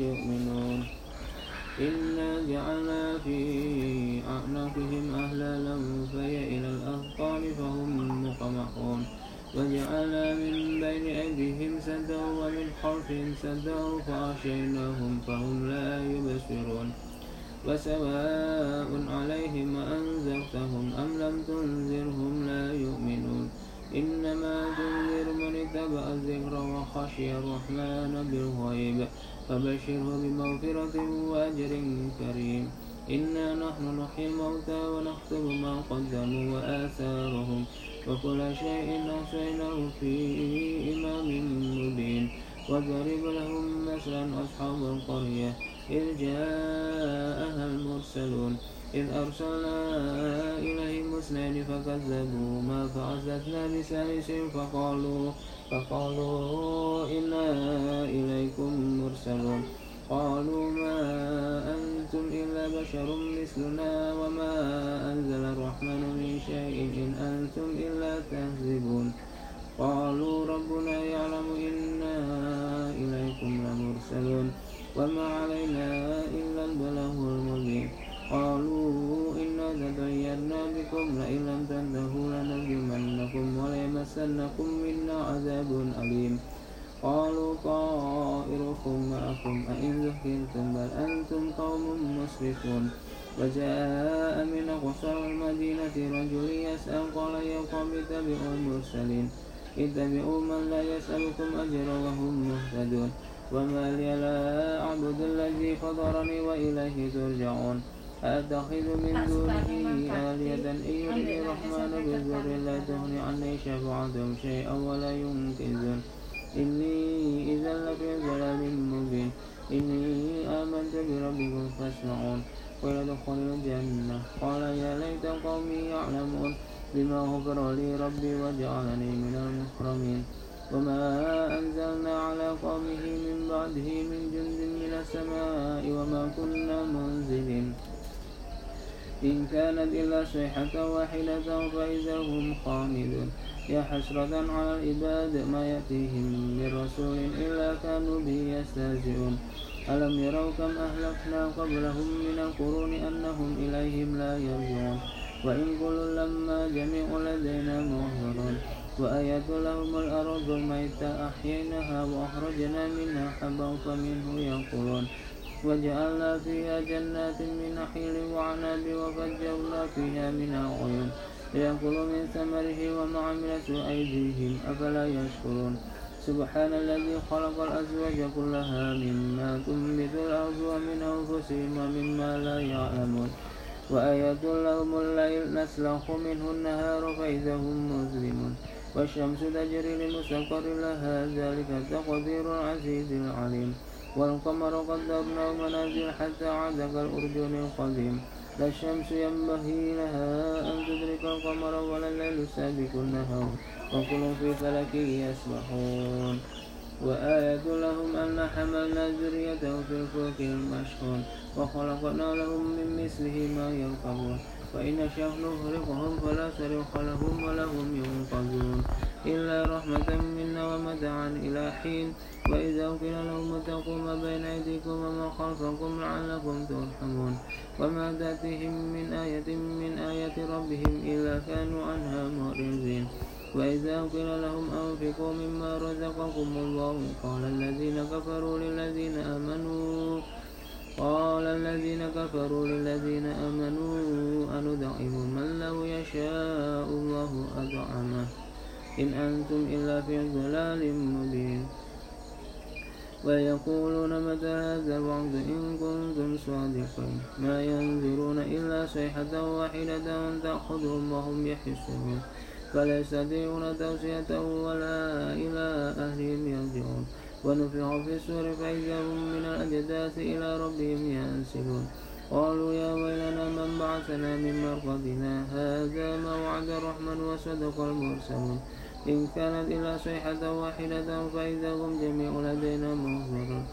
يؤمنون. إنا جعلنا في أعناقهم أهلالا فهي إلى الأذقان فهم مقمحون. وجعلنا من بين أيديهم سدا ومن خلفهم سدا فأغشيناهم فهم لا يبصرون. وسواء عليهم أنذرتهم أم لم تنذرهم لا يؤمنون. إنما تنذر من اتبع الذكر وخشي الرحمن بالغيب. فبشره بمغفرة وأجر كريم. إنا نحن نحيي الموتى ونكتب ما قدموا وآثارهم. وكل شيء أحصيناه في إمام مبين. واضرب لهم مثلا أصحاب القرية. إذ جاءها المرسلون. إذ أرسلنا إليهم اثنين فكذبوا ما فعززنا بثالث فقالوا فقالوا إنا بشر مثلنا طائركم معكم أئن ذكرتم بل أنتم قوم مسرفون وجاء من قصر المدينة رجل يسأل قال يا قوم اتبعوا المرسلين. اتبعوا من لا يسألكم أجرا وهم مهتدون. وما لي لا أعبد الذي فطرني وإليه ترجعون. أتخذ من دونه آلية إن يرد الرحمن بضر لا تغني عني شفاعتهم شيئا ولا ينقذون. إني إذا إني آمنت بربكم فاسمعون ويدخل الجنة. قال يا ليت قومي يعلمون بما غفر لي ربي وجعلني من المكرمين. وما أنزلنا على قومه من بعده من جند من السماء وما كنا منزلين. إن كانت إلا صيحة واحدة فإذا هم خامدون. يا حسرة على العباد ما يأتيهم من رسول إلا كانوا به يستهزئون. ألم يروا كم أهلكنا قبلهم من القرون أنهم إليهم لا يرجعون. وإن كل لما جميع لدينا محضرون وآية لهم الأرض الميتة أحييناها وأخرجنا منها حبا فمنه يأكلون وجعلنا فيها جنات من نخيل وعناب وفجرنا فيها من العيون ليأكلوا من ثمره وما عملت أيديهم. أفلا يشكرون؟ سبحان الذي خلق الأزواج كلها مما تنبت الأرض ومن أنفسهم ومما لا يعلمون. وآية لهم الليل نسلخ منه النهار فإذا هم مظلمون. والشمس تجري لمستقر لها ذلك تقدير العزيز العليم. والقمر قدرناه منازل حتى عاد كالأرجون القديم. لا الشمس ينبغي لها أن تدرك القمر ولا الليل سابق النهار. وكل في فلك يسبحون. وآية لهم أن حملنا ذريته في الفلك المشحون. وخلقنا لهم من مثله ما يركبون. فإن نشأ نغرقهم فلا صريخ لهم ولا هم ينقذون. إلا رحمة منا ومتاعا إلى حين. وإذا قيل لهم اتقوا ما بين أيديكم وما خلفكم لعلكم ترحمون. وما تأتيهم من آية من آيات ربهم إلا كانوا عنها معرضين. وإذا قيل لهم أنفقوا مما رزقكم الله قال الذين كفروا للذين آمنوا قال الذين كفروا للذين آمنوا أندعم من لو يشاء الله أدعمه إن أنتم إلا في ضلال مبين. ويقولون متى هذا الوعد إن كنتم صادقين. ما ينظرون إلا صيحة واحدة تأخذهم وهم يحسون فلا يستطيعون توصية ولا إلى أهلهم يرجعون. ونفخ في السور فإذا هم من الأجداث إلى ربهم ينسلون قالوا يا ويلنا من بعثنا من مرقدنا؟ هذا ما وعد الرحمن وصدق المرسلون. إن كانت إلا صيحة واحدة فإذا هم جميع لدينا محضرون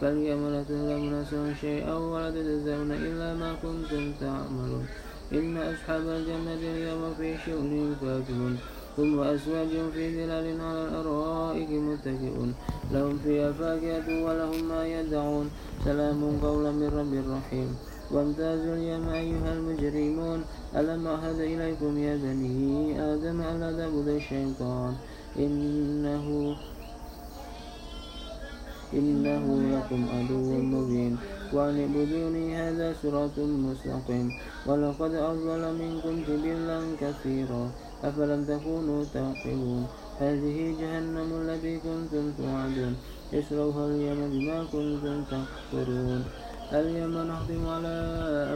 فاليوم لا تظلم نفس شيئا ولا تجزون إلا ما كنتم تعملون. إن أصحاب الجنة اليوم في شغل فاكهون. ثم أزواج في ظلال على الأرائك متكئون. لهم فيها فاكهة ولهم ما يدعون. سلام قولا من رب رحيم. وامتازوا اليوم أيها المجرمون. ألم أهد إليكم يا بني آدم ألا تعبدوا الشيطان؟ إنه إنه لكم عدو مبين. وأن اعبدوني هذا صراط مستقيم. ولقد أضل منكم جبلا كثيرا. أفلم تكونوا تعقلون؟ هذه جهنم التي كنتم توعدون. اصلوها اليوم بما كنتم تكفرون. اليوم نختم على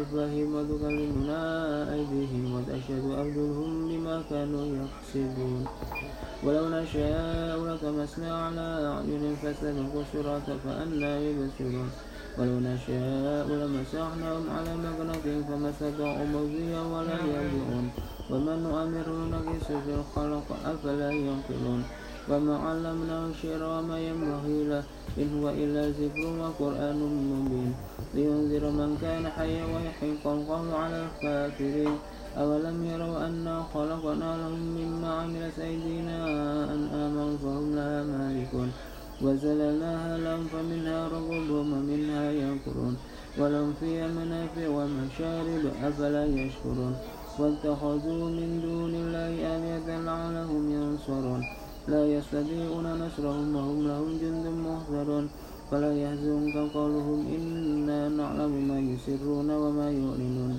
أفواههم وتكلمنا أيديهم وتشهد أرجلهم بما كانوا يكسبون. ولو نشاء لطمسنا على أعين فاستبقوا الصراط فأنا يبصرون ولو نشاء لمسحناهم على مكنتهم فما استطاعوا مضيا ولا يرجعون ومن نؤمره نقص في الخلق أفلا ينقلون. وما علمناه الشعر وما ينبغي له إن هو إلا ذكر وقرآن مبين. لينذر من كان حيا ويحق القول على الكافرين. أولم يروا أنا خلقنا لهم مما عملت أيدينا أن آمنوا فهم لها مالكون. وزللناها لهم فمنها رغبهم ومنها يأكلون ولهم فيها منافع ومشارب أفلا يشكرون. واتخذوا من دون الله آلهة لعلهم ينصرون. لا يستطيعون نصرهم وهم لهم جند محضرون. فلا يحزنك قولهم إنا نعلم ما يسرون وما يعلنون.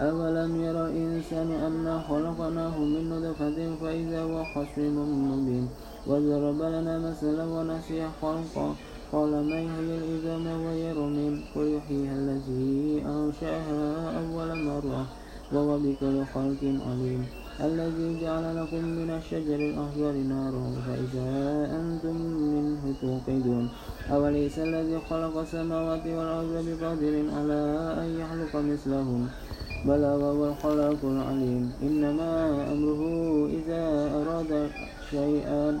أولم ير الإنسان أنا خلقناه من نطفة فإذا هو خصيم مبين. وضرب لنا مثلا ونسي خلقا قال من هي العظام وهي رميم قل يحييها الذي أنشأها أول مرة وهو بكل خلق عليم. الذي جعل لكم من الشجر الأخضر نارا فإذا أنتم منه توقدون. أوليس الذي خلق السماوات والأرض بقادر على أن يخلق مثلهم؟ بلى وهو الخلاق العليم. إنما أمره إذا أراد شيئا